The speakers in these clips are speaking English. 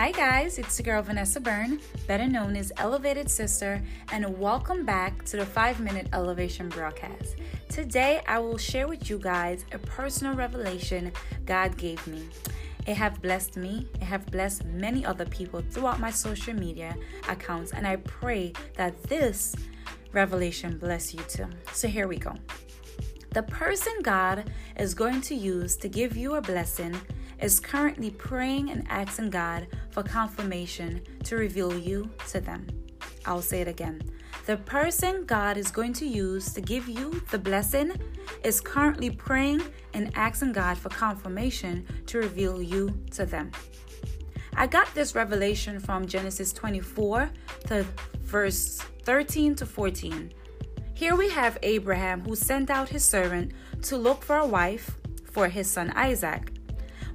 Hi, guys, it's the girl Vanessa Byrne, better known as Elevated Sister, and welcome back to the 5 Minute Elevation broadcast. Today, I will share with you guys a personal revelation God gave me. It have blessed me, it have blessed many other people throughout my social media accounts, and I pray that this revelation bless you too. So, here we go. The person God is going to use to give you a blessing is currently praying and asking God for confirmation to reveal you to them. I'll say it again. The person God is going to use to give you the blessing is currently praying and asking God for confirmation to reveal you to them. I got this revelation from Genesis 24 to verse 13 to 14. Here we have Abraham who sent out his servant to look for a wife for his son Isaac.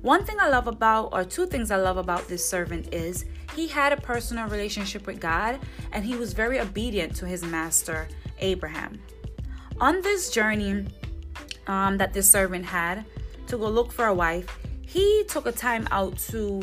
One thing I love about, or two things I love about this servant is he had a personal relationship with God and he was very obedient to his master, Abraham. On this journey um, that this servant had to go look for a wife, he took a time out to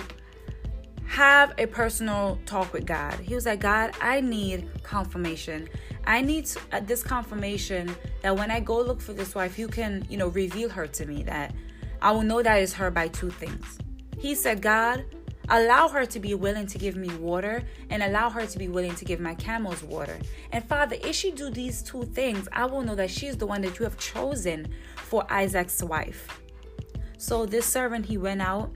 have a personal talk with God. He was like, God, I need confirmation. I need uh, this confirmation that when I go look for this wife, you can, you know, reveal her to me that I will know that is her by two things. He said, God, allow her to be willing to give me water and allow her to be willing to give my camels water. And Father, if she do these two things, I will know that she is the one that you have chosen for Isaac's wife. So this servant, he went out.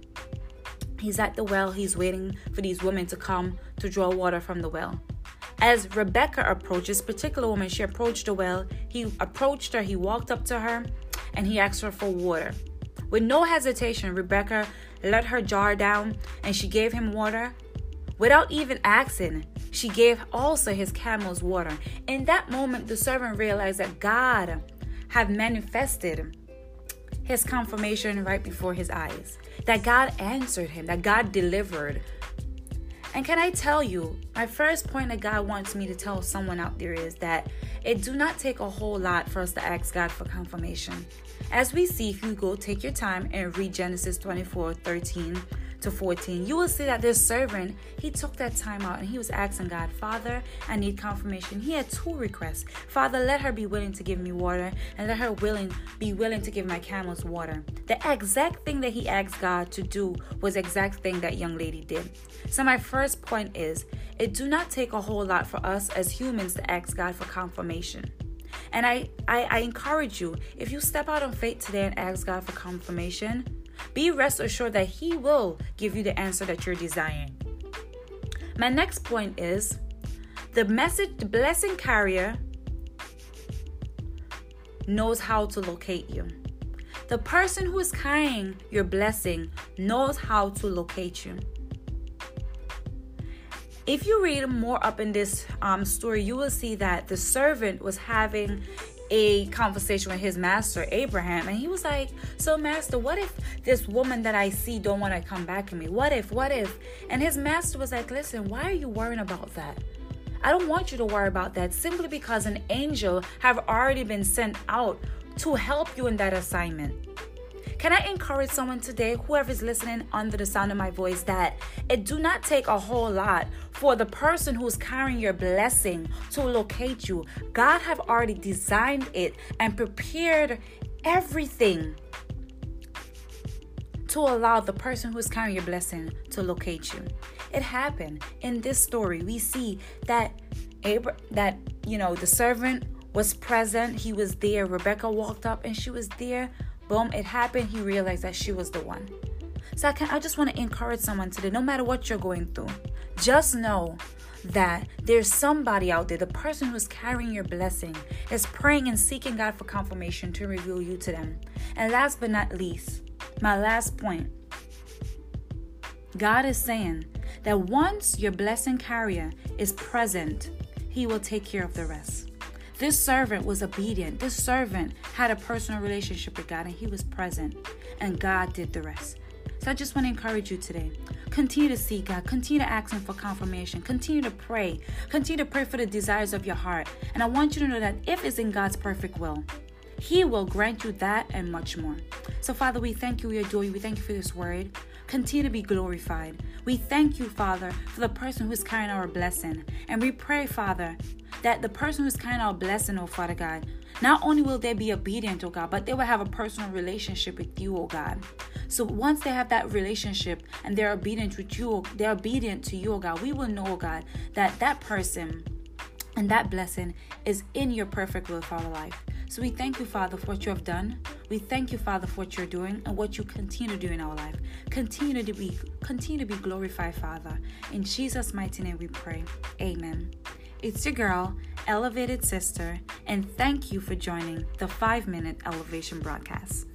He's at the well. He's waiting for these women to come to draw water from the well. As Rebecca approached this particular woman, she approached the well. He approached her. He walked up to her and he asked her for water. With no hesitation, Rebecca let her jar down and she gave him water. Without even asking, she gave also his camels water. In that moment, the servant realized that God had manifested his confirmation right before his eyes. That God answered him, that God delivered. And can I tell you, my first point that God wants me to tell someone out there is that it do not take a whole lot for us to ask God for confirmation. As we see, if you go take your time and read Genesis 24 13 to 14, you will see that this servant, he took that time out and he was asking God, Father, I need confirmation. He had two requests. Father, let her be willing to give me water and let her willing be willing to give my camels water. The exact thing that he asked God to do was exact thing that young lady did. So my first point is, it do not take a whole lot for us as humans to ask God for confirmation. And I, I, I encourage you, if you step out on faith today and ask God for confirmation, be rest assured that He will give you the answer that you're desiring. My next point is the message, the blessing carrier knows how to locate you. The person who is carrying your blessing knows how to locate you. If you read more up in this um, story, you will see that the servant was having a conversation with his master Abraham and he was like so master what if this woman that I see don't want to come back to me? What if what if? And his master was like listen why are you worrying about that? I don't want you to worry about that simply because an angel have already been sent out to help you in that assignment can I encourage someone today, whoever is listening under the sound of my voice, that it do not take a whole lot for the person who's carrying your blessing to locate you. God have already designed it and prepared everything to allow the person who's carrying your blessing to locate you. It happened in this story. We see that Abra- that you know the servant was present. He was there. Rebecca walked up and she was there boom, it happened. He realized that she was the one. So I, can, I just want to encourage someone today, no matter what you're going through, just know that there's somebody out there, the person who's carrying your blessing is praying and seeking God for confirmation to reveal you to them. And last but not least, my last point God is saying that once your blessing carrier is present, He will take care of the rest. This servant was obedient. This servant had a personal relationship with God and he was present, and God did the rest. So I just want to encourage you today. Continue to seek God. Continue to ask Him for confirmation. Continue to pray. Continue to pray for the desires of your heart. And I want you to know that if it's in God's perfect will, He will grant you that and much more. So, Father, we thank you. We adore you. We thank you for this word. continue to be glorified. We thank you, Father, for the person who's carrying our blessing. And we pray, Father, that the person who's carrying our blessing, oh Father God, not only will they be obedient, oh God, but they will have a personal relationship with you, oh God. So once they have that relationship and they're obedient with you, they're obedient to you, oh God, we will know, oh God, that that person and that blessing is in your perfect will for our life. So we thank you, Father, for what you have done. We thank you, Father, for what you're doing and what you continue to do in our life. Continue to be continue to be glorified, Father. In Jesus' mighty name we pray. Amen. It's your girl, Elevated Sister, and thank you for joining the 5 Minute Elevation broadcast.